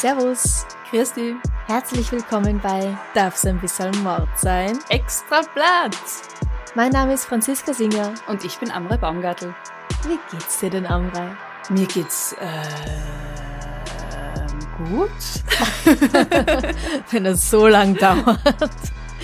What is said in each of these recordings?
Servus, Christi, herzlich willkommen bei Darf's ein bisschen Mord sein? extra Blatt. Mein Name ist Franziska Singer. Und ich bin Amre Baumgartel. Wie geht's dir denn, Amrei? Mir geht's äh, gut. Wenn es so lang dauert.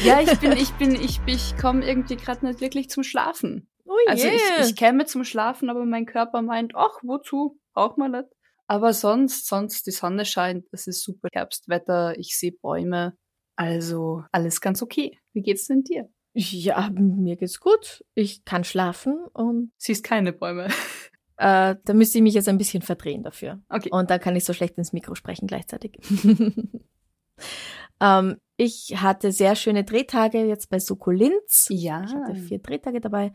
Ja, ich bin, ich bin, ich, ich komme irgendwie gerade nicht wirklich zum Schlafen. Oh Also je. ich, ich käme zum Schlafen, aber mein Körper meint, ach, wozu? Braucht man nicht. Aber sonst, sonst, die Sonne scheint, es ist super Herbstwetter, ich sehe Bäume. Also alles ganz okay. Wie geht's denn dir? ja, mir geht's gut. Ich kann schlafen und Siehst keine Bäume. äh, da müsste ich mich jetzt ein bisschen verdrehen dafür. Okay. Und dann kann ich so schlecht ins Mikro sprechen gleichzeitig. ähm, ich hatte sehr schöne Drehtage jetzt bei Sukkulinz. Ja. Ich hatte vier Drehtage dabei.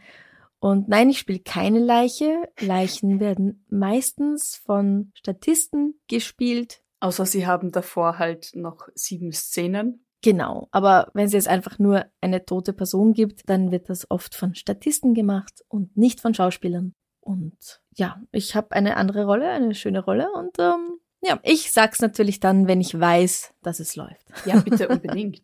Und nein, ich spiele keine Leiche. Leichen werden meistens von Statisten gespielt. Außer sie haben davor halt noch sieben Szenen. Genau. Aber wenn es jetzt einfach nur eine tote Person gibt, dann wird das oft von Statisten gemacht und nicht von Schauspielern. Und ja, ich habe eine andere Rolle, eine schöne Rolle. Und ähm, ja, ich sag's natürlich dann, wenn ich weiß, dass es läuft. Ja, bitte unbedingt.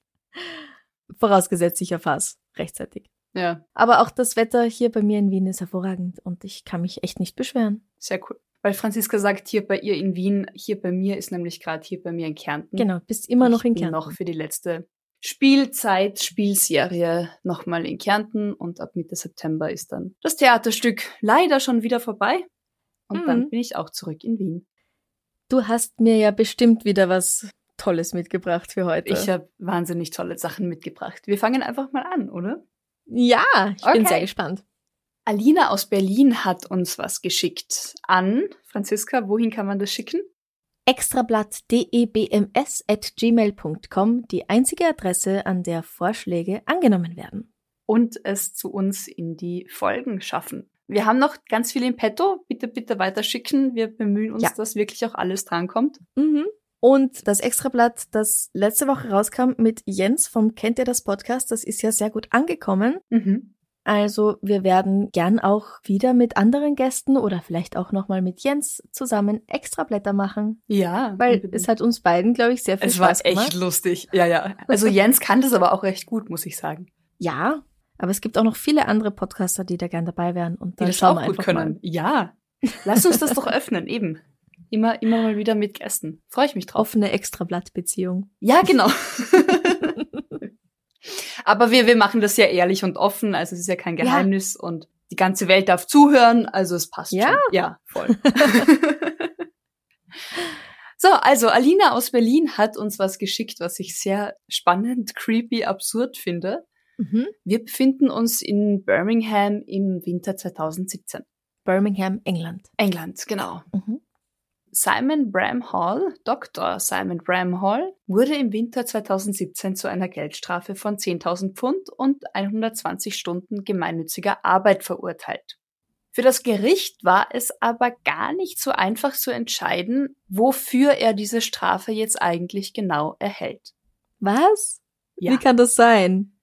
Vorausgesetzt, ich erfasse rechtzeitig. Ja, Aber auch das Wetter hier bei mir in Wien ist hervorragend und ich kann mich echt nicht beschweren. sehr cool. Weil Franziska sagt, hier bei ihr in Wien, hier bei mir ist nämlich gerade hier bei mir in Kärnten. Genau, bist immer noch ich in bin Kärnten. noch für die letzte Spielzeit, Spielserie nochmal in Kärnten und ab Mitte September ist dann das Theaterstück leider schon wieder vorbei. Und Mhm. dann bin ich auch zurück in Wien. Du hast mir ja bestimmt wieder was Tolles mitgebracht für heute. Ich habe wahnsinnig tolle Sachen mitgebracht. Wir fangen einfach mal an, oder? Ja, ich bin Okay. sehr gespannt. Alina aus Berlin hat uns was geschickt an. Franziska, wohin kann man das schicken? extrablatt.debms.gmail.com, die einzige Adresse, an der Vorschläge angenommen werden. und es zu uns in die Folgen schaffen. Wir haben noch ganz viel im Petto. Bitte, bitte weiterschicken. Wir bemühen uns, Ja. dass wirklich auch alles drankommt. Mhm. Und das Extrablatt, das letzte Woche rauskam mit Jens vom Kennt ihr das Podcast, das ist ja sehr gut angekommen. Mhm. Also wir werden gern auch wieder mit anderen Gästen oder vielleicht auch nochmal mit Jens zusammen Extrablätter machen. Ja, Weil unbedingt. es hat uns beiden, glaube ich, sehr viel es war Spaß gemacht. echt lustig. Ja, ja. Also Jens kann das aber auch recht gut, muss ich sagen. Ja, aber es gibt auch noch viele andere Podcaster, die da gern dabei wären. Und Die dann das schauen auch wir gut einfach können. mal. Ja. Lass uns das doch öffnen, eben. Immer, immer mal wieder mit Gästen. Freue ich mich drauf. Offene Extrablattbeziehung. Ja, genau. Aber wir, wir machen das ja ehrlich und offen, also es ist ja kein Ja. Geheimnis und die ganze Welt darf zuhören, also es passt Ja. schon. Ja, voll. so, also Alina aus Berlin hat uns was geschickt, was ich sehr spannend, creepy, absurd finde. Mhm. Wir befinden uns in Birmingham im Winter 2017. Birmingham, England. England, genau. Mhm. Simon Bram Hall, Dr. Simon Bram Hall, wurde im Winter 2017 zu einer Geldstrafe von 10.000 Pfund und 120 Stunden gemeinnütziger Arbeit verurteilt. Für das Gericht war es aber gar nicht so einfach zu entscheiden, wofür er diese Strafe jetzt eigentlich genau erhält. Was? Ja. Wie kann das sein?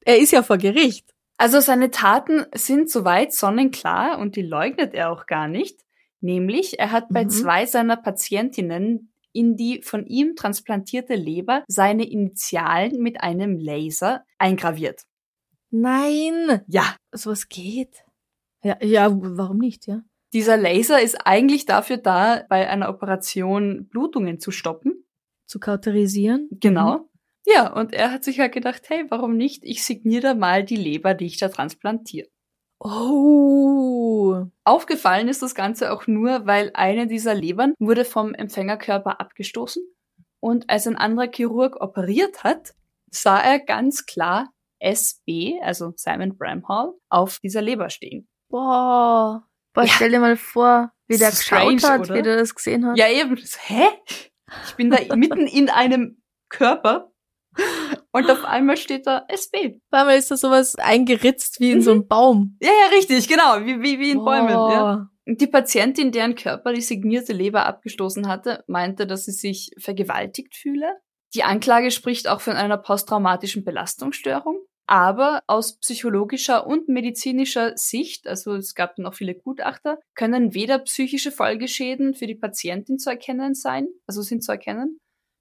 Er ist ja vor Gericht. Also seine Taten sind soweit sonnenklar und die leugnet er auch gar nicht. Nämlich, er hat bei Mhm. zwei seiner Patientinnen in die von ihm transplantierte Leber seine Initialen mit einem Laser eingraviert. Nein. Ja, Sowas geht. Ja, ja, warum nicht, ja? dieser Laser ist eigentlich dafür da, bei einer Operation Blutungen zu stoppen. Zu kauterisieren. Genau. Ja, und er hat sich halt gedacht, hey, warum nicht? Ich signiere da mal die Leber, die ich da transplantiere. Oh. Aufgefallen ist das Ganze auch nur, weil eine dieser Lebern wurde vom Empfängerkörper abgestoßen Und als ein anderer Chirurg operiert hat, sah er ganz klar SB, also Simon Bramhall, auf dieser Leber stehen. Boah. Boah, Ja. stell dir mal vor, wie der Strange, geschaut hat, oder? wie der das gesehen hat. Ja, eben. Hä? Ich bin da mitten in einem Körper und auf einmal steht da SB. Vor allem ist da sowas eingeritzt wie in so Mhm. einem Baum. Ja, ja, richtig, genau, wie, wie, wie in Bäumen. Ja. Die Patientin, deren Körper die signierte Leber abgestoßen hatte, meinte, dass sie sich vergewaltigt fühle. Die Anklage spricht auch von einer posttraumatischen Belastungsstörung. Aber aus psychologischer und medizinischer Sicht, also es gab noch viele Gutachter, können weder psychische Folgeschäden für die Patientin zu erkennen sein, also sind zu erkennen,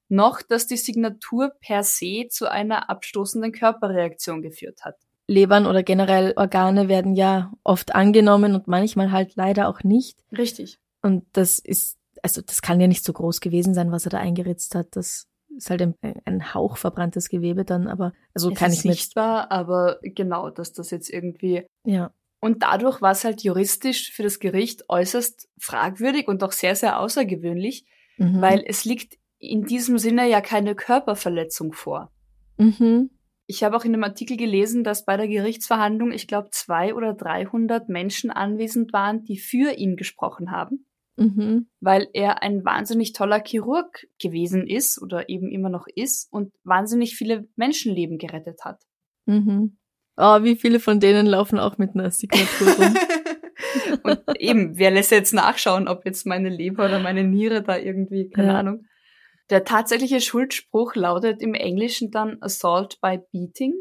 noch dass die Signatur per se zu einer abstoßenden Körperreaktion geführt hat. Lebern oder generell Organe werden ja oft angenommen und manchmal halt leider auch nicht. Richtig. Und das ist, also das kann ja nicht so groß gewesen sein, was er da eingeritzt hat. Das ist halt ein, ein Hauch verbranntes Gewebe dann, aber also es kann ist ich mir, sichtbar, aber genau, dass das jetzt irgendwie ja. Und dadurch war es halt juristisch für das Gericht äußerst fragwürdig und auch sehr, sehr außergewöhnlich, Mhm. weil es liegt in diesem Sinne ja keine Körperverletzung vor. Mhm. Ich habe auch in einem Artikel gelesen, dass bei der Gerichtsverhandlung, ich glaube, zwei oder 300 Menschen anwesend waren, die für ihn gesprochen haben, Mhm. weil er ein wahnsinnig toller Chirurg gewesen ist oder eben immer noch ist und wahnsinnig viele Menschenleben gerettet hat. Mhm. Oh, wie viele von denen laufen auch mit einer Signatur rum? Und eben, wer lässt jetzt nachschauen, ob jetzt meine Leber oder meine Niere da irgendwie, keine Ja. Ahnung. Der tatsächliche Schuldspruch lautet im Englischen dann Assault by Beating.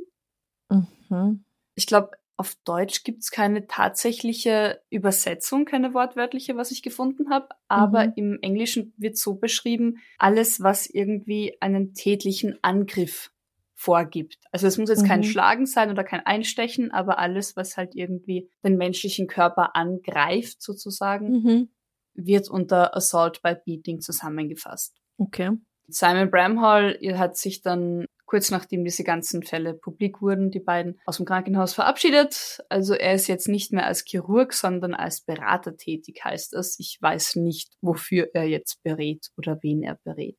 mhm. Ich glaube, auf Deutsch gibt's keine tatsächliche Übersetzung, keine wortwörtliche, was ich gefunden habe. Aber Mhm. im Englischen wird so beschrieben, alles, was irgendwie einen tätlichen Angriff vorgibt. Also es muss jetzt kein Mhm. Schlagen sein oder kein Einstechen, aber alles, was halt irgendwie den menschlichen Körper angreift, sozusagen, Mhm. wird unter Assault by Beating zusammengefasst. Okay. Simon Bramhall hat sich dann kurz nachdem diese ganzen Fälle publik wurden, die beiden aus dem Krankenhaus verabschiedet. Also er ist jetzt nicht mehr als Chirurg, sondern als Berater tätig, heißt es. Ich weiß nicht, wofür er jetzt berät oder wen er berät.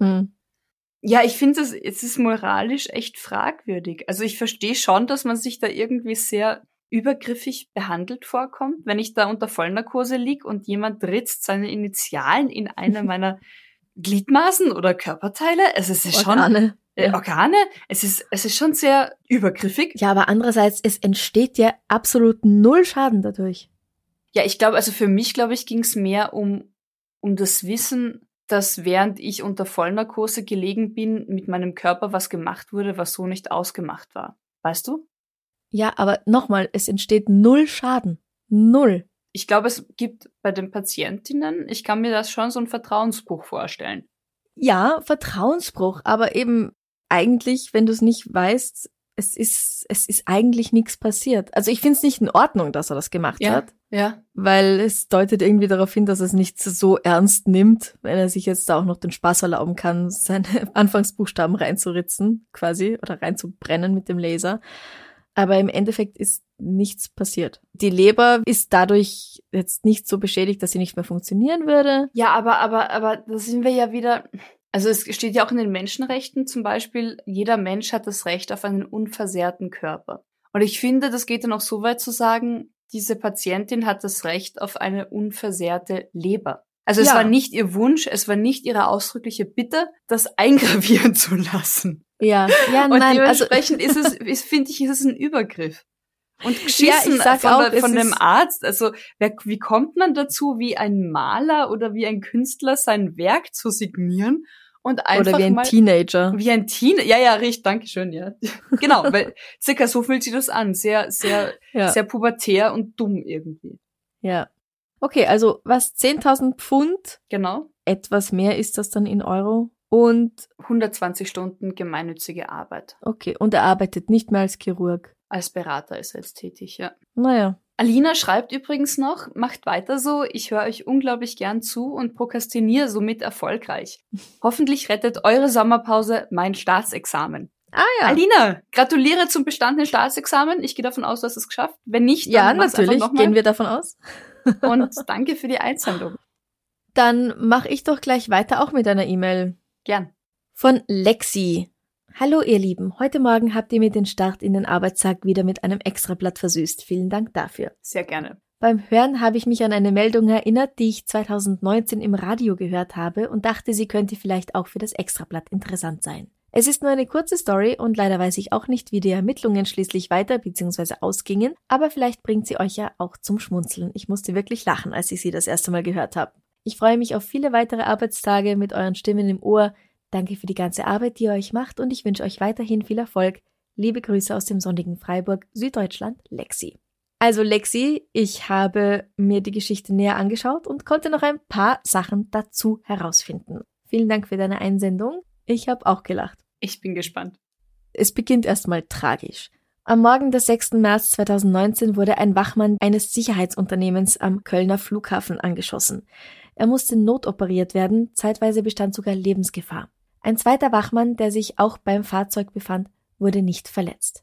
Mhm. Ja, ich finde es, es ist moralisch echt fragwürdig. Also ich verstehe schon, dass man sich da irgendwie sehr übergriffig behandelt vorkommt, wenn ich da unter Vollnarkose lieg und jemand ritzt seine Initialen in eine meiner Gliedmaßen oder Körperteile. Es ist schon Organe. äh, Ja. Organe. Es ist es ist schon sehr übergriffig. ja, aber andererseits, es entsteht ja absolut null Schaden dadurch. Ja, ich glaube, also für mich, glaube ich, ging es mehr um, um das Wissen, dass während ich unter Vollnarkose gelegen bin, mit meinem Körper was gemacht wurde, was so nicht ausgemacht war. Weißt du? Ja, aber nochmal, es entsteht null Schaden. Null. Ich glaube, es gibt bei den Patientinnen, ich kann mir das schon so ein Vertrauensbruch vorstellen. Ja, Vertrauensbruch, aber eben eigentlich, wenn du es nicht weißt, es ist, es ist eigentlich nichts passiert. Also ich finde es nicht in Ordnung, dass er das gemacht hat, Ja. weil es deutet irgendwie darauf hin, dass er es nicht so ernst nimmt, wenn er sich jetzt da auch noch den Spaß erlauben kann, seine Anfangsbuchstaben reinzuritzen, quasi, oder reinzubrennen mit dem Laser. Aber im Endeffekt ist nichts passiert. Die Leber ist dadurch jetzt nicht so beschädigt, dass sie nicht mehr funktionieren würde. Ja, aber, aber, aber da sind wir ja wieder. Also es steht ja auch in den Menschenrechten zum Beispiel, jeder Mensch hat das Recht auf einen unversehrten Körper. Und ich finde, das geht dann auch so weit zu sagen, diese Patientin hat das Recht auf eine unversehrte Leber. Also es Ja. war nicht ihr Wunsch, es war nicht ihre ausdrückliche Bitte, das eingravieren zu lassen. Ja, ja, Und nein, also dementsprechend ist es, finde ich, ist es ein Übergriff. Und geschissen sag von, auch, der, von einem ist- Arzt. Also wer, wie kommt man dazu, wie ein Maler oder wie ein Künstler sein Werk zu signieren und einfach oder wie ein mal Teenager. wie ein Teen. Ja, ja, richtig, danke schön, ja. genau, weil circa so fühlt sich das an. Sehr, sehr, Ja. sehr pubertär und dumm irgendwie. ja. Okay, also was 10.000 Pfund, Genau. etwas mehr ist das dann in Euro und 120 Stunden gemeinnützige Arbeit. okay, und er arbeitet nicht mehr als Chirurg. Als Berater ist er jetzt tätig, ja. Naja, Alina schreibt übrigens noch, macht weiter so, ich höre euch unglaublich gern zu und prokrastiniere somit erfolgreich. Hoffentlich rettet eure Sommerpause mein Staatsexamen. Ah ja. Alina, gratuliere zum bestandenen Staatsexamen. Ich gehe davon aus, du hast es geschafft. Wenn nicht, dann Ja, natürlich, gehen wir davon aus. Und danke für die Einsendung. Dann mache ich doch gleich weiter auch mit einer E-Mail. Gern. Von Lexi. Hallo ihr Lieben, heute Morgen habt ihr mir den Start in den Arbeitstag wieder mit einem Extrablatt versüßt. Vielen Dank dafür. Sehr gerne. Beim Hören habe ich mich an eine Meldung erinnert, die ich 2019 im Radio gehört habe und dachte, sie könnte vielleicht auch für das Extrablatt interessant sein. Es ist nur eine kurze Story und leider weiß ich auch nicht, wie die Ermittlungen schließlich weiter bzw. ausgingen, aber vielleicht bringt sie euch ja auch zum Schmunzeln. Ich musste wirklich lachen, als ich sie das erste Mal gehört habe. Ich freue mich auf viele weitere Arbeitstage mit euren Stimmen im Ohr. Danke für die ganze Arbeit, die ihr euch macht und ich wünsche euch weiterhin viel Erfolg. Liebe Grüße aus dem sonnigen Freiburg, Süddeutschland, Lexi. Also Lexi, ich habe mir die Geschichte näher angeschaut und konnte noch ein paar Sachen dazu herausfinden. Vielen Dank für deine Einsendung. Ich habe auch gelacht. Ich bin gespannt. Es beginnt erstmal tragisch. Am Morgen des 6. März 2019 wurde ein Wachmann eines Sicherheitsunternehmens am Kölner Flughafen angeschossen. Er musste notoperiert werden, zeitweise bestand sogar Lebensgefahr. Ein zweiter Wachmann, der sich auch beim Fahrzeug befand, wurde nicht verletzt.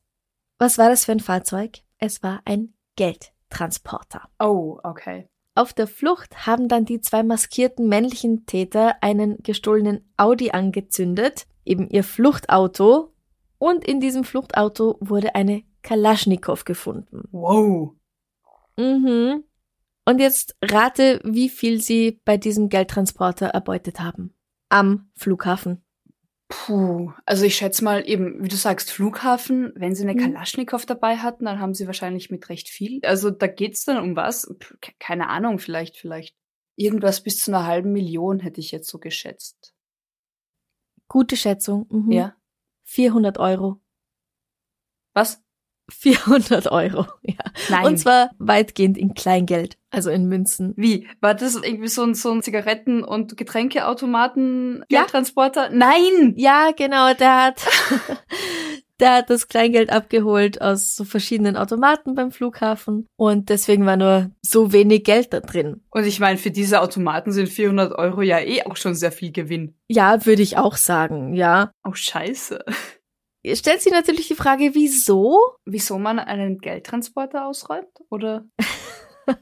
Was war das für ein Fahrzeug? Es war ein Geldtransporter. Oh, okay. Auf der Flucht haben dann die zwei maskierten männlichen Täter einen gestohlenen Audi angezündet, eben ihr Fluchtauto, und in diesem Fluchtauto wurde eine Kalaschnikow gefunden. Wow. Mhm. Und jetzt rate, wie viel sie bei diesem Geldtransporter erbeutet haben. Am Flughafen. Puh, also ich schätze mal eben, wie du sagst, Flughafen, wenn sie eine Mhm. Kalaschnikow dabei hatten, dann haben sie wahrscheinlich mit recht viel. Also da geht's dann um was? Keine Ahnung, vielleicht, vielleicht. Irgendwas bis zu einer halben Million hätte ich jetzt so geschätzt. Gute Schätzung. Mhm. Ja. 400 Euro. Was? 400 Euro, ja. Nein. Und zwar weitgehend in Kleingeld, also in Münzen. Wie? War das irgendwie so ein, so ein Zigaretten- und Getränkeautomaten Ja. Geldtransporter? Nein! Ja, genau, der hat, der hat das Kleingeld abgeholt aus so verschiedenen Automaten beim Flughafen und deswegen war nur so wenig Geld da drin. Und ich meine, für diese Automaten sind 400 Euro ja eh auch schon sehr viel Gewinn. Ja, würde ich auch sagen, ja. Oh, scheiße. Stellt sich natürlich die Frage, wieso? Wieso man einen Geldtransporter ausräumt? Oder?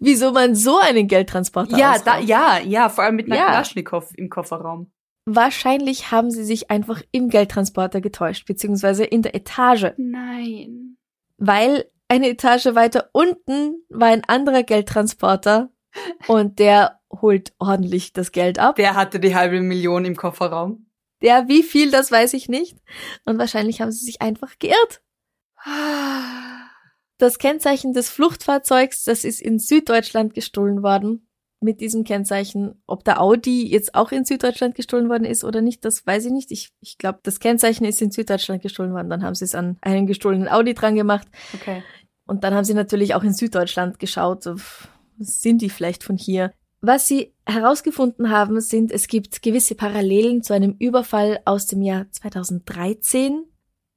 wieso man so einen Geldtransporter Ja, da, ausraubt. ja, ja, vor allem mit einer Ja. Kalaschnikow im Kofferraum. Wahrscheinlich haben sie sich einfach im Geldtransporter getäuscht, beziehungsweise in der Etage. Nein. weil eine Etage weiter unten war ein anderer Geldtransporter und der holt ordentlich das Geld ab. Der hatte die halbe Million im Kofferraum. Der, wie viel, das weiß ich nicht. Und wahrscheinlich haben sie sich einfach geirrt. Das Kennzeichen des Fluchtfahrzeugs, das ist in Süddeutschland gestohlen worden. Mit diesem Kennzeichen, ob der Audi jetzt auch in Süddeutschland gestohlen worden ist oder nicht, das weiß ich nicht. Ich, ich glaube, das Kennzeichen ist in Süddeutschland gestohlen worden. Dann haben sie es an einen gestohlenen Audi dran gemacht. Okay. Und dann haben sie natürlich auch in Süddeutschland geschaut, sind die vielleicht von hier. Was sie herausgefunden haben, sind, es gibt gewisse Parallelen zu einem Überfall aus dem Jahr 2013.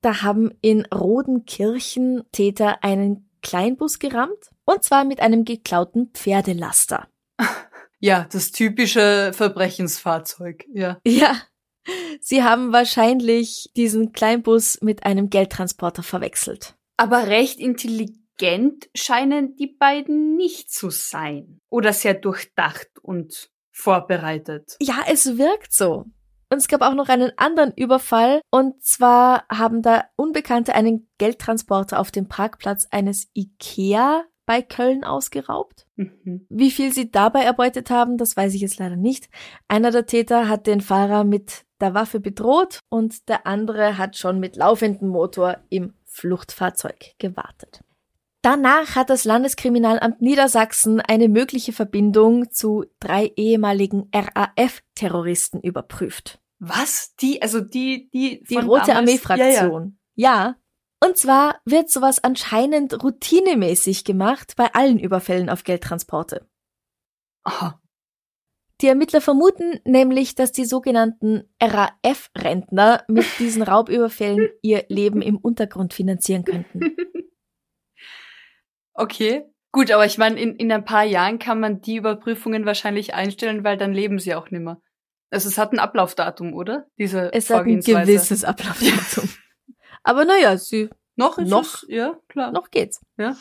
Da haben in Rodenkirchen Täter einen Kleinbus gerammt, und zwar mit einem geklauten Pferdelaster. Ja, das typische Verbrechensfahrzeug. Ja. Ja, sie haben wahrscheinlich diesen Kleinbus mit einem Geldtransporter verwechselt. Aber recht intelligent scheinen die beiden nicht zu sein. Oder sehr durchdacht und vorbereitet. Ja, es wirkt so. Und es gab auch noch einen anderen Überfall. Und zwar haben da Unbekannte einen Geldtransporter auf dem Parkplatz eines Ikea bei Köln ausgeraubt. Mhm. Wie viel sie dabei erbeutet haben, das weiß ich jetzt leider nicht. Einer der Täter hat den Fahrer mit der Waffe bedroht und der andere hat schon mit laufendem Motor im Fluchtfahrzeug gewartet. Danach hat das Landeskriminalamt Niedersachsen eine mögliche Verbindung zu drei ehemaligen RAF-Terroristen überprüft. Was? Die, also die, die, Die von Rote damals- Ja, ja. Armee-Fraktion. Ja, Und zwar wird sowas anscheinend routinemäßig gemacht bei allen Überfällen auf Geldtransporte. Aha. Die Ermittler vermuten nämlich, dass die sogenannten RAF-Rentner mit diesen Raubüberfällen ihr Leben im Untergrund finanzieren könnten. Okay. Gut, aber ich meine, in, in ein paar Jahren kann man die Überprüfungen wahrscheinlich einstellen, weil dann leben sie auch nimmer. Also es hat ein Ablaufdatum, oder? Diese Es hat ein gewisses Ablaufdatum. Aber naja, sie, Noch ist Noch? es, ja, klar. noch geht's. Ja.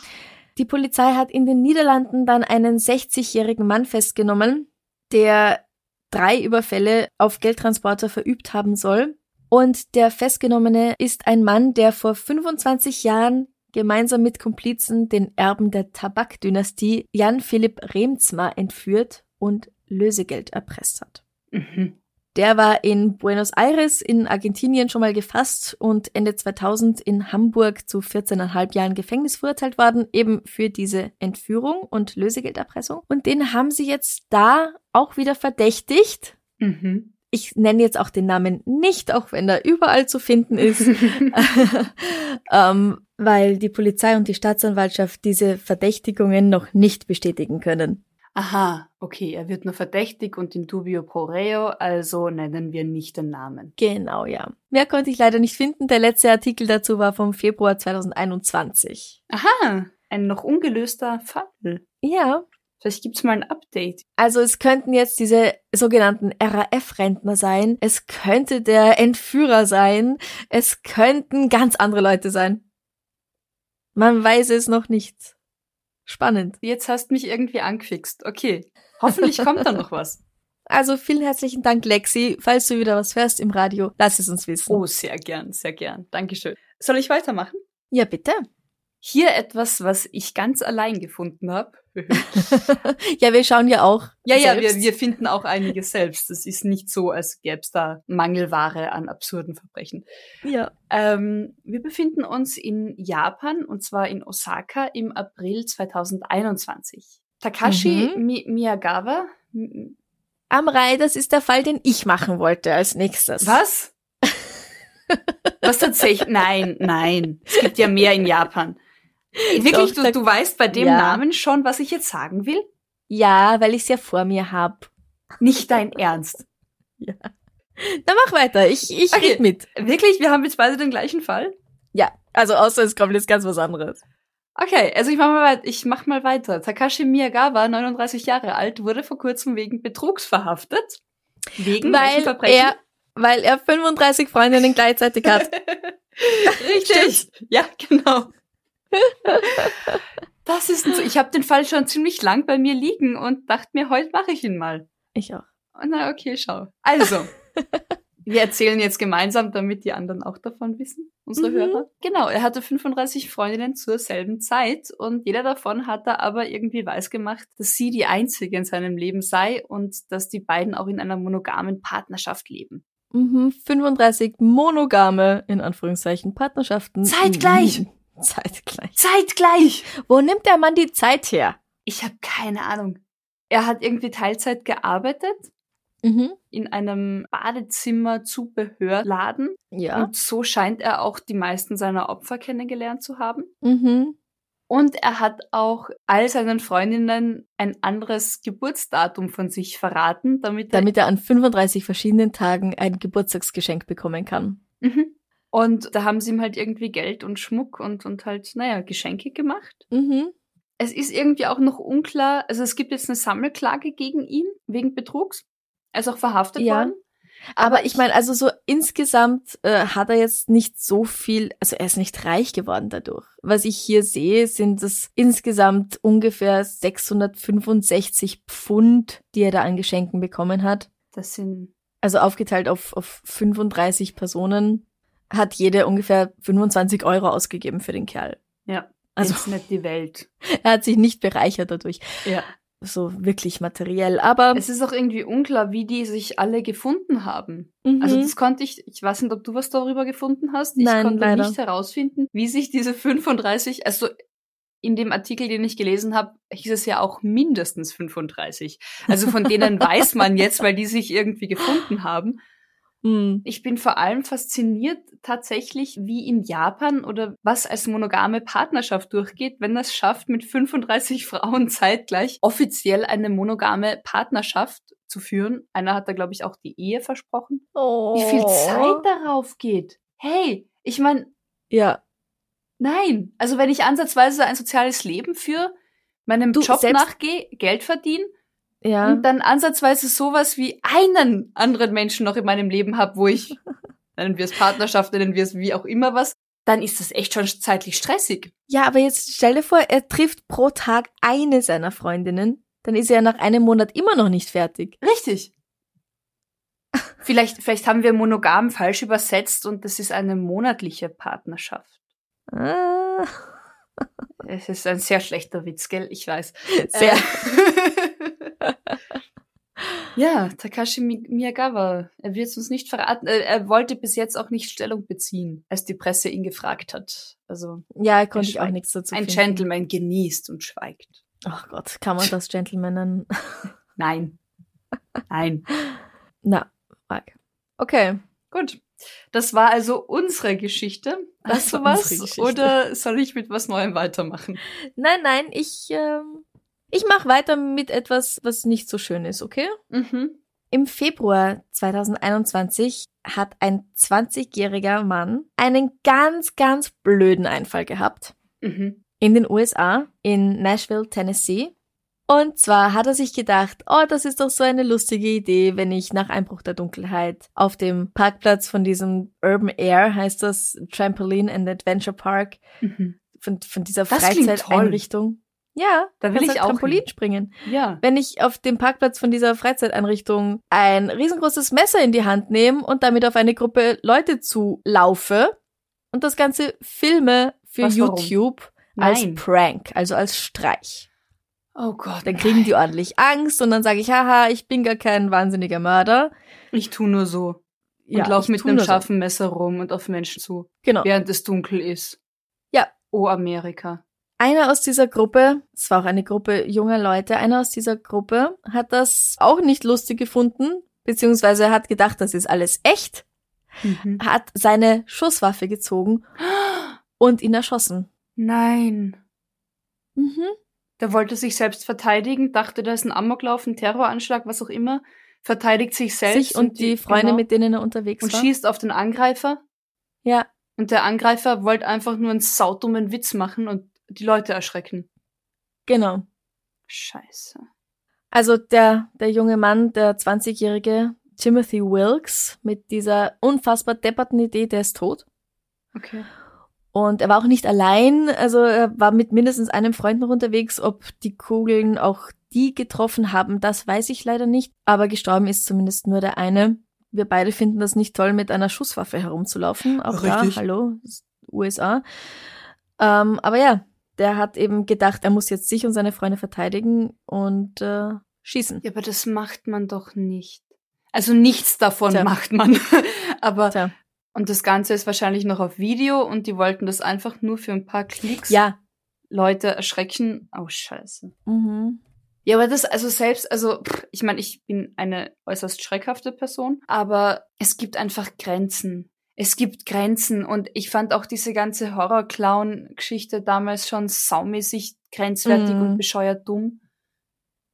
Die Polizei hat in den Niederlanden dann einen 60-jährigen Mann festgenommen, der drei Überfälle auf Geldtransporter verübt haben soll. Und der Festgenommene ist ein Mann, der vor 25 Jahren gemeinsam mit Komplizen den Erben der Tabakdynastie Jan Philipp Remzma entführt und Lösegeld erpresst hat. Mhm. Der war in Buenos Aires in Argentinien schon mal gefasst und Ende 2000 in Hamburg zu 14,5 Jahren Gefängnis verurteilt worden, eben für diese Entführung und Lösegelderpressung. Und den haben sie jetzt da auch wieder verdächtigt. Mhm. Ich nenne jetzt auch den Namen nicht, auch wenn er überall zu finden ist, ähm, weil die Polizei und die Staatsanwaltschaft diese Verdächtigungen noch nicht bestätigen können. Aha, okay, er wird nur verdächtig und in dubio pro reo, also nennen wir nicht den Namen. Genau, ja. Mehr konnte ich leider nicht finden. Der letzte Artikel dazu war vom Februar 2021. Aha, ein noch ungelöster Fall. Ja, Vielleicht gibt's mal ein Update. also es könnten jetzt diese sogenannten RAF-Rentner sein. Es könnte der Entführer sein. Es könnten ganz andere Leute sein. Man weiß es noch nicht. Spannend. Jetzt hast mich irgendwie angefixt. Okay, hoffentlich kommt da noch was. Also vielen herzlichen Dank, Lexi. Falls du wieder was hörst im Radio, lass es uns wissen. Oh, sehr gern, sehr gern. Dankeschön. Soll ich weitermachen? Ja, bitte. Hier etwas, was ich ganz allein gefunden habe. ja, wir schauen ja auch. Ja, ja, wir, selbst. wir finden auch einiges selbst. Es ist nicht so, als gäbe es da Mangelware an absurden Verbrechen. Ja. Ähm, wir befinden uns in Japan und zwar in Osaka im April 2021. Takashi Mhm. Mi Miyagawa. Amrei, das ist der Fall, den ich machen wollte als nächstes. Was? Was tatsächlich? Nein, nein. Es gibt ja mehr in Japan. Wirklich, Doch, du, du weißt bei dem Ja. Namen schon, was ich jetzt sagen will? Ja, weil ich es ja vor mir hab. Nicht dein Ernst. Na, mach weiter. Ich, ich Okay. red mit. Wirklich? Wir haben jetzt beide den gleichen Fall? Ja, also außer es kommt jetzt ganz was anderes. Okay, also ich mach mal, weit ich mach mal weiter. Takashi Miyagawa, 39 Jahre alt, wurde vor kurzem wegen Betrugs verhaftet. Wegen welchen Weil Verbrechen? er, weil er 35 Freundinnen gleichzeitig hat. Richtig. Ja, genau. Das ist ein, ich habe den Fall schon ziemlich lang bei mir liegen und dachte mir, heute mache ich ihn mal. Ich auch. Na, okay, schau. Also, wir erzählen jetzt gemeinsam, damit die anderen auch davon wissen, unsere Mhm. Hörer. Genau, er hatte 35 Freundinnen zur selben Zeit und jeder davon hat er aber irgendwie weisgemacht, dass sie die einzige in seinem Leben sei und dass die beiden auch in einer monogamen Partnerschaft leben. Mhm, 35 monogame, in Anführungszeichen, Partnerschaften. Zeitgleich. Zeitgleich. Zeitgleich! Wo nimmt der Mann die Zeit her? Ich habe keine Ahnung. Er hat irgendwie Teilzeit gearbeitet Mhm. in einem Badezimmer-Zubehörladen Ja. und so scheint er auch die meisten seiner Opfer kennengelernt zu haben. Mhm. Und er hat auch all seinen Freundinnen ein anderes Geburtsdatum von sich verraten, damit, Damit er an 35 verschiedenen Tagen ein Geburtstagsgeschenk bekommen kann. er. Mhm. Und da haben sie ihm halt irgendwie Geld und Schmuck und, und halt, naja, Geschenke gemacht. Mhm. Es ist irgendwie auch noch unklar, also es gibt jetzt eine Sammelklage gegen ihn wegen Betrugs. Er ist auch verhaftet Ja. worden. Aber ich meine, also so insgesamt äh, hat er jetzt nicht so viel, also er ist nicht reich geworden dadurch. Was ich hier sehe, sind es insgesamt ungefähr 665 Pfund, die er da an Geschenken bekommen hat. Das sind, Also aufgeteilt auf, auf 35 Personen hat jede ungefähr 25 Euro ausgegeben für den Kerl. ja, Also ist nicht die Welt. er hat sich nicht bereichert dadurch, Ja. so wirklich materiell. Aber Es ist auch irgendwie unklar, wie die sich alle gefunden haben. mhm. Also das konnte ich, ich weiß nicht, ob du was darüber gefunden hast. Ich Nein, konnte leider. nicht herausfinden, wie sich diese 35, also in dem Artikel, den ich gelesen habe, hieß es ja auch mindestens 35. Also von denen weiß man jetzt, weil die sich irgendwie gefunden haben. Hm. Ich bin vor allem fasziniert tatsächlich, wie in Japan oder was als monogame Partnerschaft durchgeht, wenn das schafft, mit 35 Frauen zeitgleich offiziell eine monogame Partnerschaft zu führen. Einer hat da, glaube ich, auch die Ehe versprochen. oh. Wie viel Zeit darauf geht. Hey, ich meine, Ja, nein. Also wenn ich ansatzweise ein soziales Leben führe, meinem Du, Job nachgehe, Geld verdiene ja. und dann ansatzweise sowas wie einen anderen Menschen noch in meinem Leben habe, wo ich, nennen wir es Partnerschaft, nennen wir es wie auch immer was, dann ist das echt schon zeitlich stressig. Ja, aber jetzt stell dir vor, er trifft pro Tag eine seiner Freundinnen, dann ist er ja nach einem Monat immer noch nicht fertig. Richtig. Vielleicht, vielleicht haben wir monogam falsch übersetzt und das ist eine monatliche Partnerschaft. Ah. Es ist ein sehr schlechter Witz, gell? Ich weiß. Sehr. Äh, ja, Takashi Mi- Miyagawa. Er wird es uns nicht verraten. Er, er wollte bis jetzt auch nicht Stellung beziehen, als die Presse ihn gefragt hat. Also Ja, konnte ich auch nichts dazu ein finden. Gentleman genießt und schweigt. Ach Gott, kann man das Gentleman nennen? Nein. Nein. Na, Frage. Okay. Gut. Das war also unsere Geschichte. Das Hast du was? Oder soll ich mit was Neuem weitermachen? Nein, nein, ich, ähm, ich mache weiter mit etwas, was nicht so schön ist, okay? Mhm. Im Februar 2021 hat ein 20-jähriger Mann einen ganz, ganz blöden Einfall gehabt Mhm. in den USA, in Nashville, Tennessee. Und zwar hat er sich gedacht, oh, das ist doch so eine lustige Idee, wenn ich nach Einbruch der Dunkelheit auf dem Parkplatz von diesem Urban Air, heißt das, Trampoline and Adventure Park, Mhm. von, von dieser Freizeiteinrichtung. Ja, Da will ich halt auch Trampolin hin. springen. Ja. Wenn ich auf dem Parkplatz von dieser Freizeiteinrichtung ein riesengroßes Messer in die Hand nehme und damit auf eine Gruppe Leute zulaufe und das Ganze filme für Was? YouTube als. Prank, also als Streich. Oh Gott. Dann kriegen die ordentlich Angst und dann sage ich, haha, ich bin gar kein wahnsinniger Mörder. Ich tu nur so. Ja, und lauf ich mit einem nur so. scharfen Messer rum und auf Menschen zu, Genau. während es dunkel ist. Ja. Oh, Amerika. Einer aus dieser Gruppe, es war auch eine Gruppe junger Leute, einer aus dieser Gruppe hat das auch nicht lustig gefunden, beziehungsweise hat gedacht, das ist alles echt, Mhm. hat seine Schusswaffe gezogen und ihn erschossen. Nein. Mhm. Der wollte sich selbst verteidigen, dachte, da ist ein Amoklauf, ein Terroranschlag, was auch immer, verteidigt sich selbst Sich und die Freunde, genau, mit denen er unterwegs und war. schießt auf den Angreifer. Ja, Und der Angreifer wollte einfach nur einen saudummen Witz machen und die Leute erschrecken. genau. Scheiße. Also der, der junge Mann, der 20-jährige Timothy Wilkes mit dieser unfassbar depperten Idee, der ist tot. Okay. Und er war auch nicht allein, also er war mit mindestens einem Freund noch unterwegs. Ob die Kugeln auch die getroffen haben, das weiß ich leider nicht. Aber gestorben ist zumindest nur der eine. Wir beide finden das nicht toll, mit einer Schusswaffe herumzulaufen. Auch Richtig. da, hallo, USA. Ähm, aber ja, der hat eben gedacht, er muss jetzt sich und seine Freunde verteidigen und äh, schießen. Ja, aber das macht man doch nicht. Also nichts davon Tja. macht man. aber Tja. und das Ganze ist wahrscheinlich noch auf Video und die wollten das einfach nur für ein paar Klicks Ja. Leute erschrecken. Oh Scheiße. Mhm. Ja, aber das, also selbst, also pff, ich meine, ich bin eine äußerst schreckhafte Person, aber es gibt einfach Grenzen. Es gibt Grenzen und ich fand auch diese ganze Horror-Clown-Geschichte damals schon saumäßig grenzwertig Mhm. und bescheuert dumm.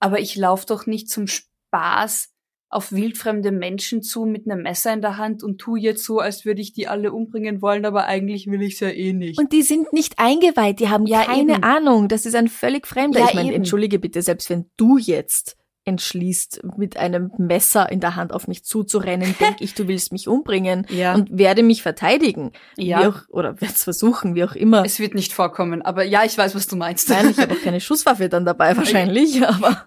Aber ich laufe doch nicht zum Spaß auf wildfremde Menschen zu mit einem Messer in der Hand und tu jetzt so, als würde ich die alle umbringen wollen, aber eigentlich will ich's ja eh nicht. Und die sind nicht eingeweiht, die haben Ja, keine eben. Ahnung. Das ist ein völlig Fremder. Ja, ich meine, entschuldige bitte, selbst wenn du jetzt entschließt, mit einem Messer in der Hand auf mich zuzurennen, denke ich, du willst mich umbringen ja, und werde mich verteidigen. ja. Auch, oder werde es versuchen, wie auch immer. es wird nicht vorkommen, aber ja, ich weiß, was du meinst. Nein, ich habe auch keine Schusswaffe dann dabei wahrscheinlich, aber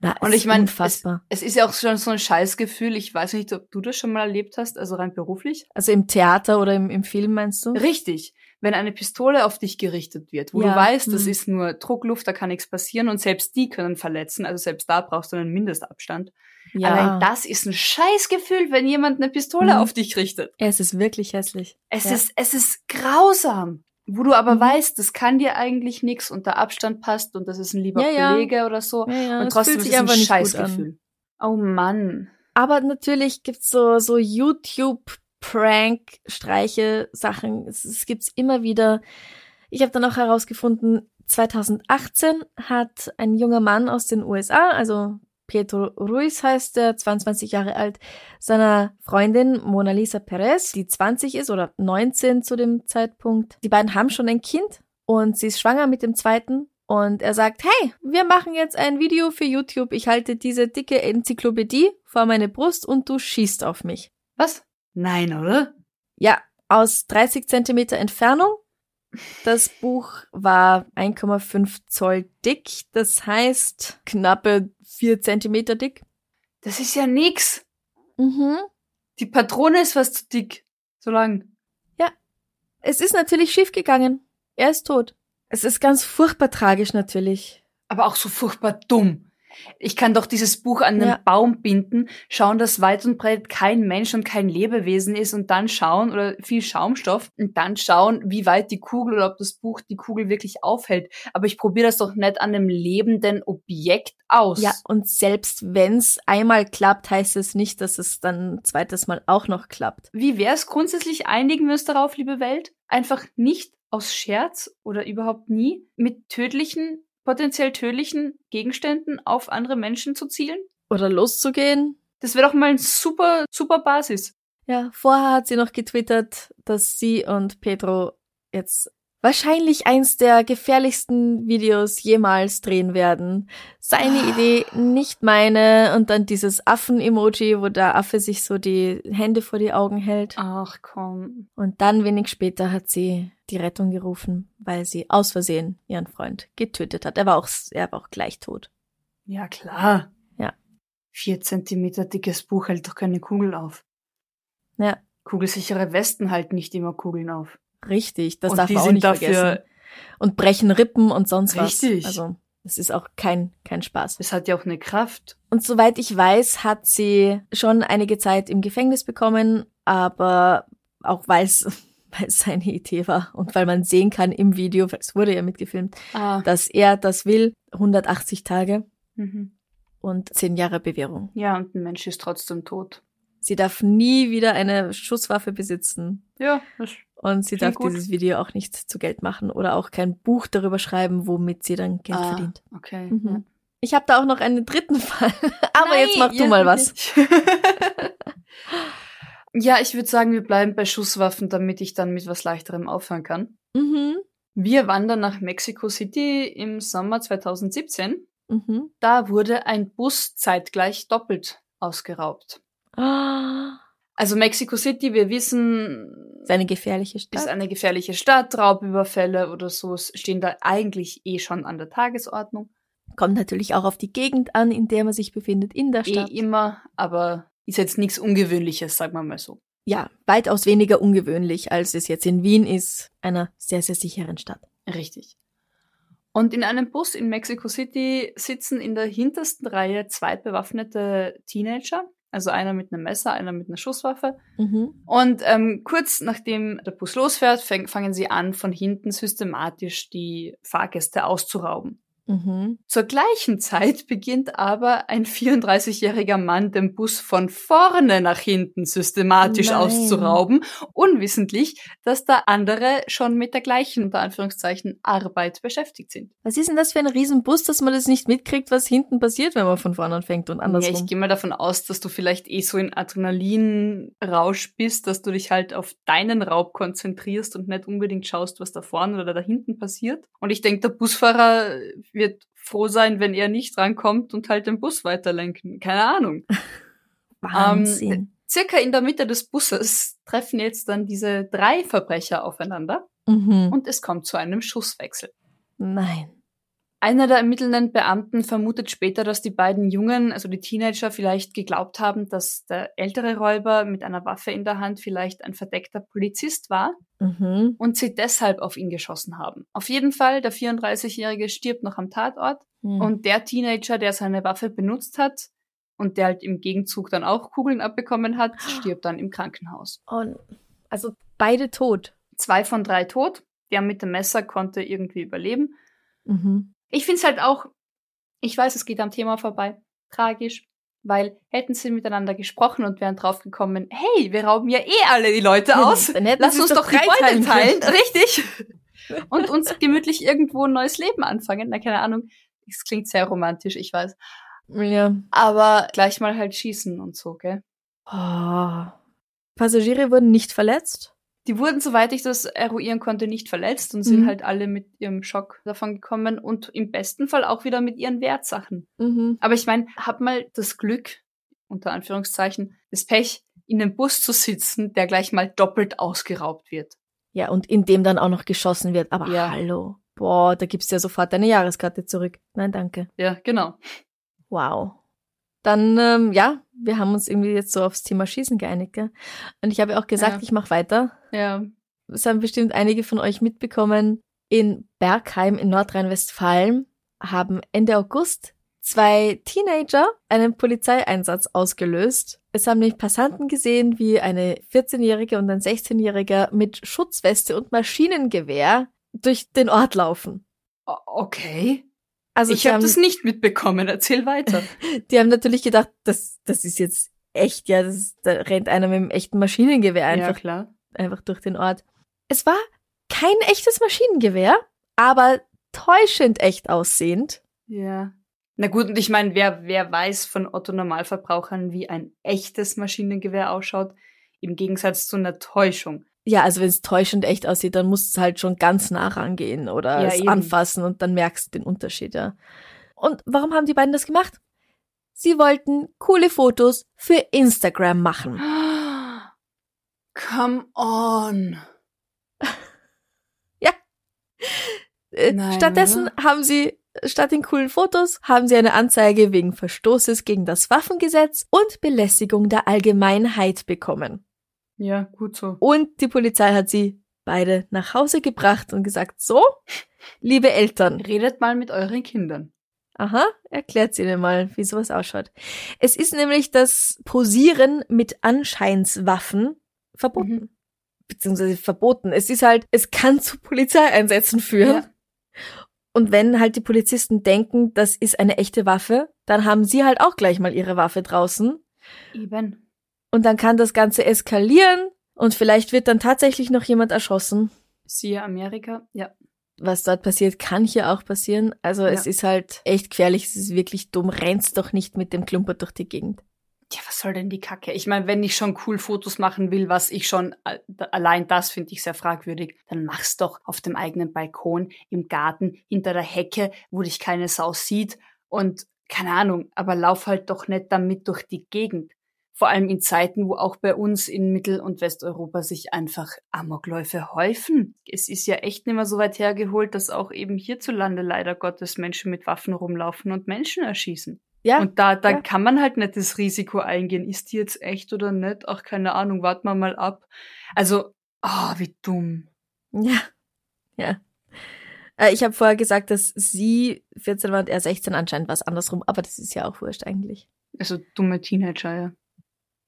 na, Und ich meine, es, es ist ja auch schon so ein Scheißgefühl. Ich weiß nicht, ob du das schon mal erlebt hast, also rein beruflich. Also im Theater oder im, im Film meinst du? Richtig. Wenn eine Pistole auf dich gerichtet wird, wo Ja, du weißt, das hm. ist nur Druckluft, da kann nichts passieren und selbst die können verletzen, also selbst da brauchst du einen Mindestabstand. Allein das ist ein Scheißgefühl, wenn jemand eine Pistole Mhm. auf dich richtet. es ist wirklich hässlich. Es Ja. ist, es ist grausam. Wo du aber Mhm. weißt, das kann dir eigentlich nichts und der Abstand passt und das ist ein lieber Ja, ja. Kollege oder so. Ja, ja, und trotzdem ist es ein. Scheißgefühl. Oh Mann. Aber natürlich gibt's so, so YouTube-Prank-Streiche, Sachen. Es, es gibt's immer wieder. Ich habe dann auch herausgefunden, 2018 hat ein junger Mann aus den USA, also Pietro Ruiz heißt er, 22 Jahre alt, seiner Freundin Mona Lisa Perez, die 20 ist oder 19 zu dem Zeitpunkt. Die beiden haben schon ein Kind und sie ist schwanger mit dem zweiten. Und er sagt, hey, wir machen jetzt ein Video für YouTube. Ich halte diese dicke Enzyklopädie vor meine Brust und du schießt auf mich. Was? Nein, oder? Ja, aus 30 Zentimeter Entfernung. Das Buch war 1,5 Zoll dick. Das heißt knappe 4 Zentimeter dick. Das ist ja nix. Mhm. Die Patrone ist fast zu dick. So lang. Es ist natürlich schiefgegangen. Er ist tot. Es ist ganz furchtbar tragisch natürlich. Aber auch so furchtbar dumm. Ich kann doch dieses Buch an einen Ja. Baum binden, schauen, dass weit und breit kein Mensch und kein Lebewesen ist und dann schauen, oder viel Schaumstoff, und dann schauen, wie weit die Kugel oder ob das Buch die Kugel wirklich aufhält. Aber ich probiere das doch nicht an einem lebenden Objekt aus. Ja, und selbst wenn's einmal klappt, heißt es nicht, dass es dann ein zweites Mal auch noch klappt. Wie wär's grundsätzlich? Einigen wir uns darauf, liebe Welt, einfach nicht aus Scherz oder überhaupt nie mit tödlichen, potenziell tödlichen Gegenständen auf andere Menschen zu zielen? Oder loszugehen. Das wäre doch mal ein super, super Basis. Ja, vorher hat sie noch getwittert, dass sie und Pedro jetzt wahrscheinlich eins der gefährlichsten Videos jemals drehen werden. Seine Idee, nicht meine. Und dann dieses Affen-Emoji, wo der Affe sich so die Hände vor die Augen hält. Ach komm. Und dann wenig später hat sie die Rettung gerufen, weil sie aus Versehen ihren Freund getötet hat. Er war auch, er war auch gleich tot. Ja, klar. Ja. Vier Zentimeter dickes Buch hält doch keine Kugel auf. Ja, Kugelsichere Westen halten nicht immer Kugeln auf. richtig. Das Und darf man auch nicht dafür- vergessen. Und brechen Rippen und sonst Richtig. was. Also, es ist auch kein, kein Spaß. Es hat ja auch eine Kraft. Und soweit ich weiß, hat sie schon einige Zeit im Gefängnis bekommen, aber auch weil es weil es seine Idee war und weil man sehen kann im Video, es wurde ja mitgefilmt, Ah. dass er das will, 180 Tage Mhm. und 10 Jahre Bewährung. Ja, und ein Mensch ist trotzdem tot. Sie darf nie wieder eine Schusswaffe besitzen Ja, das und sie darf gut. dieses Video auch nicht zu Geld machen oder auch kein Buch darüber schreiben, womit sie dann Geld ah, verdient. Okay. Mhm. Ich habe da auch noch einen dritten Fall, aber jetzt mach du ja, mal was. ja, ich würde sagen, wir bleiben bei Schusswaffen, damit ich dann mit was leichterem aufhören kann. Mhm. Wir wandern nach Mexico City im Sommer 2017. Mhm. Da wurde ein Bus zeitgleich doppelt ausgeraubt. Ah, Also Mexico City, wir wissen, ist eine gefährliche Stadt. ist eine gefährliche Stadt, Raubüberfälle oder so stehen da eigentlich eh schon an der Tagesordnung. Kommt natürlich auch auf die Gegend an, in der man sich befindet, in der Stadt. Eh immer, aber ist jetzt nichts Ungewöhnliches, sagen wir mal so. Ja, weitaus weniger ungewöhnlich, als es jetzt in Wien ist, einer sehr, sehr sicheren Stadt. Richtig. Und in einem Bus in Mexico City sitzen in der hintersten Reihe zwei bewaffnete Teenager, also einer mit einem Messer, einer mit einer Schusswaffe. Mhm. Und ähm, kurz nachdem der Bus losfährt, fangen sie an, von hinten systematisch die Fahrgäste auszurauben. Mhm. Zur gleichen Zeit beginnt aber ein 34-jähriger Mann den Bus von vorne nach hinten systematisch Nein. auszurauben, unwissentlich, dass da andere schon mit der gleichen, unter Anführungszeichen, Arbeit beschäftigt sind. Was ist denn das für ein Riesenbus, dass man das nicht mitkriegt, was hinten passiert, wenn man von vorne anfängt und Ja, andersrum? ich gehe mal davon aus, dass du vielleicht eh so in Adrenalinrausch bist, dass du dich halt auf deinen Raub konzentrierst und nicht unbedingt schaust, was da vorne oder da hinten passiert. Und ich denke, der Busfahrer wird froh sein, wenn er nicht rankommt und halt den Bus weiterlenken. Keine Ahnung. Wahnsinn. Ähm, Circa in der Mitte des Busses treffen jetzt dann diese drei Verbrecher aufeinander mhm. und es kommt zu einem Schusswechsel. Nein. Einer der ermittelnden Beamten vermutet später, dass die beiden Jungen, also die Teenager, vielleicht geglaubt haben, dass der ältere Räuber mit einer Waffe in der Hand vielleicht ein verdeckter Polizist war Mhm. und sie deshalb auf ihn geschossen haben. Auf jeden Fall, der 34-Jährige stirbt noch am Tatort Mhm. und der Teenager, der seine Waffe benutzt hat und der halt im Gegenzug dann auch Kugeln abbekommen hat, stirbt dann im Krankenhaus. Und, also beide tot. Zwei von drei tot. Der mit dem Messer konnte irgendwie überleben. Mhm. Ich finde es halt auch, ich weiß, es geht am Thema vorbei, tragisch, weil hätten sie miteinander gesprochen und wären draufgekommen, hey, wir rauben ja eh alle die Leute aus, Dann hätten lass sie uns doch drei Beute teilen, richtig, und uns gemütlich irgendwo ein neues Leben anfangen. Na, keine Ahnung, es klingt sehr romantisch, ich weiß, Ja. aber gleich mal halt schießen und so, gell. Oh. Passagiere wurden nicht verletzt. Die wurden, soweit ich das eruieren konnte, nicht verletzt und sind Mhm. halt alle mit ihrem Schock davon gekommen und im besten Fall auch wieder mit ihren Wertsachen. Mhm. Aber ich meine, hab mal das Glück, unter Anführungszeichen, das Pech, in einem Bus zu sitzen, der gleich mal doppelt ausgeraubt wird. Ja, und in dem dann auch noch geschossen wird. Aber Ja. hallo. Boah, da gibst du ja sofort deine Jahreskarte zurück. Nein, danke. Ja, genau. Wow. Dann, ähm, ja, wir haben uns irgendwie jetzt so aufs Thema Schießen geeinigt, gell? Und ich habe auch gesagt, Ja. ich mache weiter. Ja. Das haben bestimmt einige von euch mitbekommen. In Bergheim in Nordrhein-Westfalen haben Ende August zwei Teenager einen Polizeieinsatz ausgelöst. Es haben nämlich Passanten gesehen, wie eine 14-Jährige und ein 16-Jähriger mit Schutzweste und Maschinengewehr durch den Ort laufen. Okay. Also ich habe das nicht mitbekommen. Erzähl weiter. die haben natürlich gedacht, das, das ist jetzt echt, ja, das, da rennt einer mit einem echten Maschinengewehr ja, einfach klar. einfach durch den Ort. Es war kein echtes Maschinengewehr, aber täuschend echt aussehend. Ja. Na gut, und ich meine, wer, wer weiß von Otto Normalverbrauchern, wie ein echtes Maschinengewehr ausschaut, im Gegensatz zu einer Täuschung. Ja, also wenn es täuschend echt aussieht, dann musst du halt schon ganz nah rangehen oder Ja, es eben. anfassen und dann merkst du den Unterschied, ja. Und warum haben die beiden das gemacht? Sie wollten coole Fotos für Instagram machen. Come on. Äh, Nein, Stattdessen haben sie, statt den coolen Fotos, haben sie eine Anzeige wegen Verstoßes gegen das Waffengesetz und Belästigung der Allgemeinheit bekommen. Ja, gut so. Und die Polizei hat sie beide nach Hause gebracht und gesagt, so, liebe Eltern, Redet mal mit euren Kindern. aha, erklärt ihnen mal, wie sowas ausschaut. Es ist nämlich das Posieren mit Anscheinswaffen verboten. Mhm. Beziehungsweise verboten. Es ist halt, es kann zu Polizeieinsätzen führen. Ja. Und wenn halt die Polizisten denken, das ist eine echte Waffe, dann haben sie halt auch gleich mal ihre Waffe draußen. Eben. Und dann kann das Ganze eskalieren und vielleicht wird dann tatsächlich noch jemand erschossen. Siehe Amerika. Ja. Was dort passiert, kann hier auch passieren. Also es Ja. ist halt echt gefährlich, es ist wirklich dumm. Rennst doch nicht mit dem Klumper durch die Gegend. Ja, was soll denn die Kacke? Ich meine, wenn ich schon cool Fotos machen will, was ich schon, allein das finde ich sehr fragwürdig, dann mach's doch auf dem eigenen Balkon, im Garten, hinter der Hecke, wo dich keine Sau sieht und keine Ahnung, aber lauf halt doch nicht damit durch die Gegend. Vor allem in Zeiten, wo auch bei uns in Mittel- und Westeuropa sich einfach Amokläufe häufen. Es ist ja echt nicht mehr so weit hergeholt, dass auch eben hierzulande leider Gottes Menschen mit Waffen rumlaufen und Menschen erschießen. Ja, Und da, da ja. kann man halt nicht das Risiko eingehen. Ist die jetzt echt oder nicht? Ach, keine Ahnung, warten wir mal ab. Also, ah, wie dumm. ja, ja. Äh, Ich habe vorher gesagt, dass sie 14 war und er 16 anscheinend was andersrum, aber das ist ja auch wurscht eigentlich. Also dumme Teenager, ja.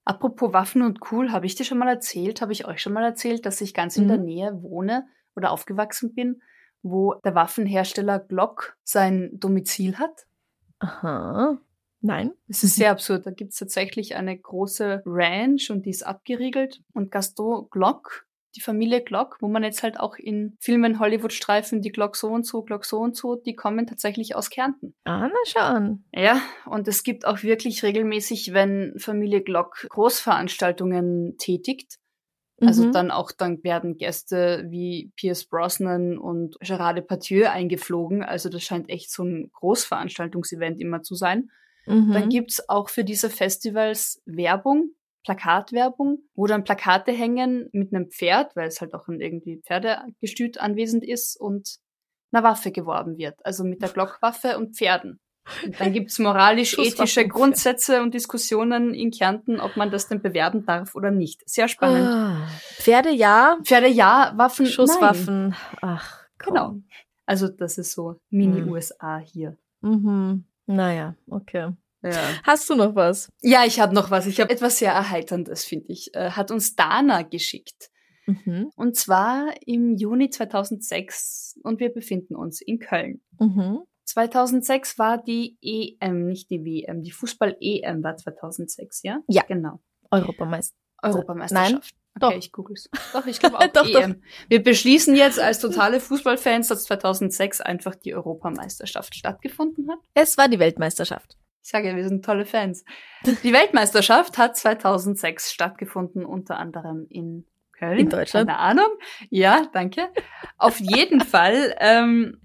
Apropos Waffen und cool, habe ich dir schon mal erzählt, habe ich euch schon mal erzählt, dass ich ganz in Mhm. der Nähe wohne oder aufgewachsen bin, wo der Waffenhersteller Glock sein Domizil hat? Aha. Nein. Es ist sehr absurd. Da gibt's tatsächlich eine große Ranch und die ist abgeriegelt. Und Gaston Glock, die Familie Glock, wo man jetzt halt auch in Filmen Hollywood-Streifen die Glock so und so, Glock so und so, die kommen tatsächlich aus Kärnten. Ah, na schau an. Ja, und es gibt auch wirklich regelmäßig, wenn Familie Glock Großveranstaltungen tätigt, also Mhm. dann auch, dann werden Gäste wie Pierce Brosnan und Gerard Depardieu eingeflogen. Also das scheint echt so ein Großveranstaltungsevent immer zu sein. Mhm. Dann gibt's auch für diese Festivals Werbung, Plakatwerbung, wo dann Plakate hängen mit einem Pferd, weil es halt auch ein irgendwie Pferdegestüt anwesend ist und einer Waffe geworben wird. Also mit der Glockwaffe und Pferden. Und dann gibt's moralisch-ethische Grundsätze und Diskussionen in Kärnten, ob man das denn bewerben darf oder nicht. Sehr spannend. Ah. Pferde ja, Pferde ja, Waffen Nein. Schusswaffen. Ach, komm. Genau. Also das ist so Mini-USA hier. Mhm. Naja, okay. Ja. Hast du noch was? Ja, ich habe noch was. Ich habe etwas sehr Erheiterndes, finde ich. Äh, hat uns Dana geschickt. Mhm. Und zwar im Juni 2006 und wir befinden uns in Köln. Mhm. 2006 war die EM, nicht die WM, die Fußball-EM war 2006, ja? Ja. Genau. Europameister. Europameisterschaft. Doch. Okay, ich google's. Doch, ich glaube auch Doch, doch. EM. Wir beschließen jetzt als totale Fußballfans, dass 2006 einfach die Europameisterschaft stattgefunden hat. Es war die Weltmeisterschaft. Ich sage ja, wir sind tolle Fans. Die Weltmeisterschaft hat 2006 stattgefunden, unter anderem in Köln. In Deutschland. Keine Ahnung. Ja, danke. Auf jeden Fall ähm,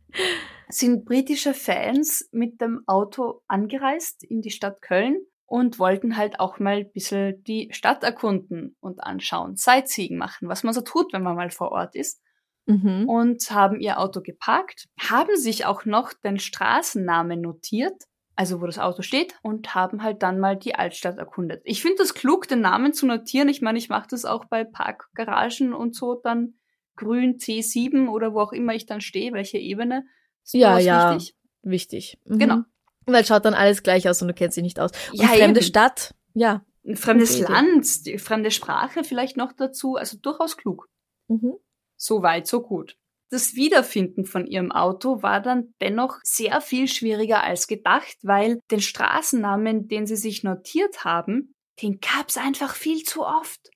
sind britische Fans mit dem Auto angereist in die Stadt Köln und wollten halt auch mal ein bisschen die Stadt erkunden und anschauen, Sightseeing machen, was man so tut, wenn man mal vor Ort ist Mhm. und haben ihr Auto geparkt, haben sich auch noch den Straßennamen notiert also wo das Auto steht, und haben halt dann mal die Altstadt erkundet. Ich finde das klug, den Namen zu notieren. Ich meine, ich mache das auch bei Parkgaragen und so dann grün C7 oder wo auch immer ich dann stehe, welche Ebene. Ist ja, ja, wichtig. wichtig. Mhm. Genau. Weil schaut dann alles gleich aus und du kennst sie nicht aus. Und Ja, fremde eben. Stadt, ja. Ein fremdes Idee. Land, fremde Sprache vielleicht noch dazu, also durchaus klug. Mhm. So weit, so gut. Das Wiederfinden von ihrem Auto war dann dennoch sehr viel schwieriger als gedacht, weil den Straßennamen, den sie sich notiert haben, den gab's einfach viel zu oft.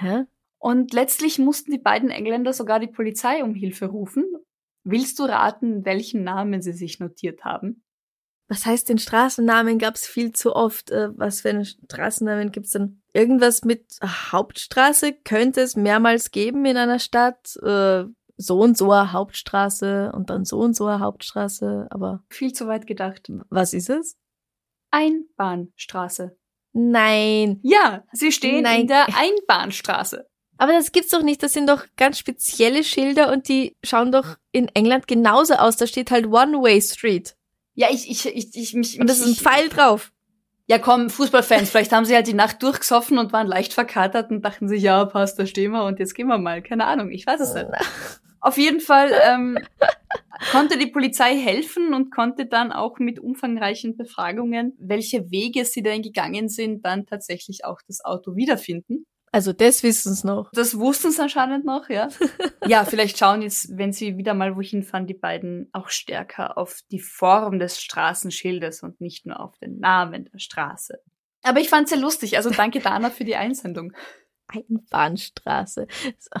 Hä? Und letztlich mussten die beiden Engländer sogar die Polizei um Hilfe rufen. Willst du raten, welchen Namen sie sich notiert haben? Was heißt den Straßennamen gab's viel zu oft? Äh, was für einen Straßennamen gibt's denn? Irgendwas mit Hauptstraße könnte es mehrmals geben in einer Stadt. So und so eine Hauptstraße und dann so und so eine Hauptstraße. Aber Viel zu weit gedacht. was ist es? Einbahnstraße. Nein. Ja, sie stehen Nein. in der Einbahnstraße. Aber das gibt's doch nicht. Das sind doch ganz spezielle Schilder und die schauen doch in England genauso aus. Da steht halt One-Way Street. Ja, ich, ich, ich, ich mich. Und das ist ein Pfeil drauf. Ja, komm, Fußballfans, vielleicht haben sie halt die Nacht durchgesoffen und waren leicht verkatert und dachten sich, ja, passt, da stehen wir und jetzt gehen wir mal. Keine Ahnung, ich weiß es nicht. Auf jeden Fall ähm, konnte die Polizei helfen und konnte dann auch mit umfangreichen Befragungen, welche Wege sie denn gegangen sind, dann tatsächlich auch das Auto wiederfinden. Also das wissen's noch. Das wussten sie anscheinend noch, ja. ja, vielleicht schauen jetzt, wenn sie wieder mal wohin fahren, die beiden auch stärker auf die Form des Straßenschildes und nicht nur auf den Namen der Straße. Aber ich fand's sehr lustig. Also danke Dana für die Einsendung. Einbahnstraße. So.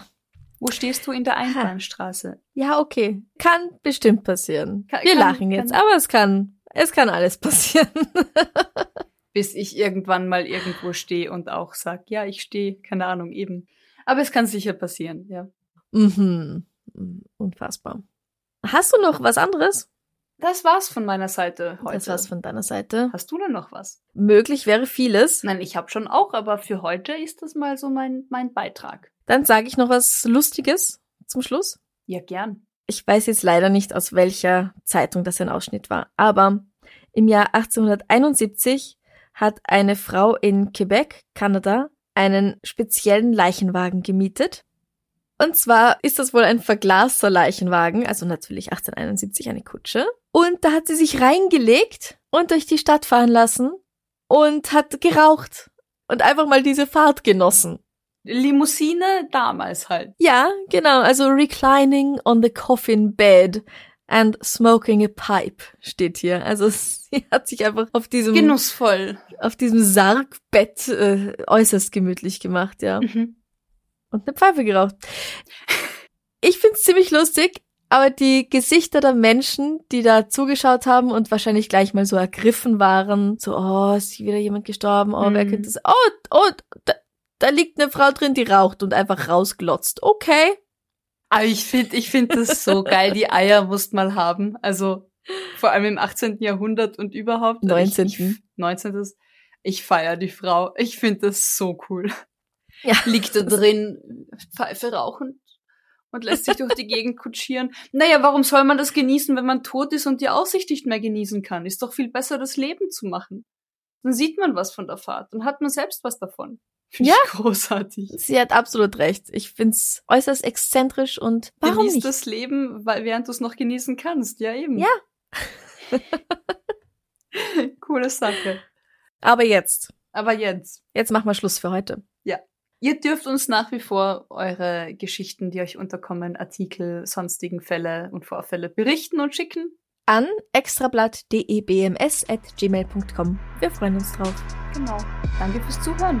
Wo stehst du in der Einbahnstraße? Ja, okay. Kann bestimmt passieren. Kann- Wir kann- lachen jetzt, kann- aber es kann, es kann alles passieren. Bis ich irgendwann mal irgendwo stehe und auch sag, ja, ich stehe, keine Ahnung, eben. Aber es kann sicher passieren, ja. mhm. Unfassbar. Hast du noch was anderes? Das war's von meiner Seite heute. Das war's von deiner Seite. Hast du denn noch was? Möglich wäre vieles. Nein, ich habe schon auch, aber für heute ist das mal so mein, mein Beitrag. Dann sage ich noch was Lustiges zum Schluss. Ja, gern. Ich weiß jetzt leider nicht, aus welcher Zeitung das ein Ausschnitt war, aber im Jahr 1871 hat eine Frau in Quebec, Kanada, einen speziellen Leichenwagen gemietet. Und zwar ist das wohl ein verglaster Leichenwagen, also natürlich 1871 eine Kutsche. Und da hat sie sich reingelegt und durch die Stadt fahren lassen und hat geraucht und einfach mal diese Fahrt genossen. Limousine damals halt. Ja, genau. Also reclining on the coffin bed and smoking a pipe steht hier. Also sie hat sich einfach auf diesem Genussvoll. auf diesem Sargbett äh, äußerst gemütlich gemacht, ja. Mhm. Und eine Pfeife geraucht. Ich find's ziemlich lustig, aber die Gesichter der Menschen, die da zugeschaut haben und wahrscheinlich gleich mal so ergriffen waren, so, oh, ist wieder jemand gestorben, oh, wer Mhm. könnte das, oh, oh, da, da liegt eine Frau drin, die raucht und einfach rausglotzt. Okay. Aber ich finde ich find das so geil. Die Eier musst mal haben. Also vor allem im 18. Jahrhundert und überhaupt. 19.. Ich, ich, 19. Ich feier die Frau. Ich finde das so cool. Ja. Liegt da drin, Pfeife rauchend und lässt sich durch die Gegend kutschieren. Naja, warum soll man das genießen, wenn man tot ist und die Aussicht nicht mehr genießen kann? Ist doch viel besser, das Leben zu machen. Dann sieht man was von der Fahrt und hat man selbst was davon. Finde Ja. ich großartig. Sie hat absolut recht. Ich find's äußerst exzentrisch und warum Genieß nicht? das Leben, weil, während du es noch genießen kannst. Ja, eben. Ja. Coole Sache. Aber jetzt, Aber jetzt, jetzt machen wir Schluss für heute. ihr dürft uns nach wie vor eure Geschichten, die euch unterkommen, Artikel, sonstigen Fälle und Vorfälle berichten und schicken. An extrablatt.debms@gmail.com. Wir freuen uns drauf. Genau. Danke fürs Zuhören.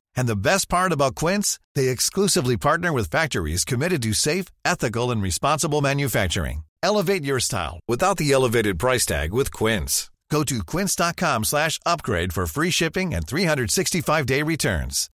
And the best part about Quince, they exclusively partner with factories committed to safe, ethical, and responsible manufacturing. Elevate your style without the elevated price tag with Quince. Go to quince.com slash upgrade for free shipping and 365-day returns.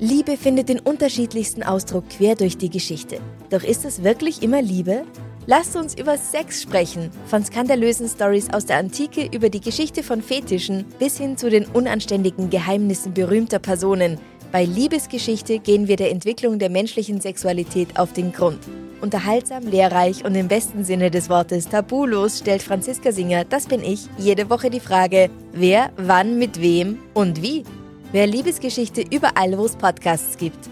Liebe findet den unterschiedlichsten Ausdruck quer durch die Geschichte. Doch ist es wirklich immer Liebe? Lasst uns über Sex sprechen. Von skandalösen Stories aus der Antike über die Geschichte von Fetischen bis hin zu den unanständigen Geheimnissen berühmter Personen. Bei Liebesgeschichte gehen wir der Entwicklung der menschlichen Sexualität auf den Grund. Unterhaltsam, lehrreich und im besten Sinne des Wortes tabulos stellt Franziska Singer, das bin ich, jede Woche die Frage, wer, wann, mit wem und wie. Wer Liebesgeschichte überall, wo es Podcasts gibt.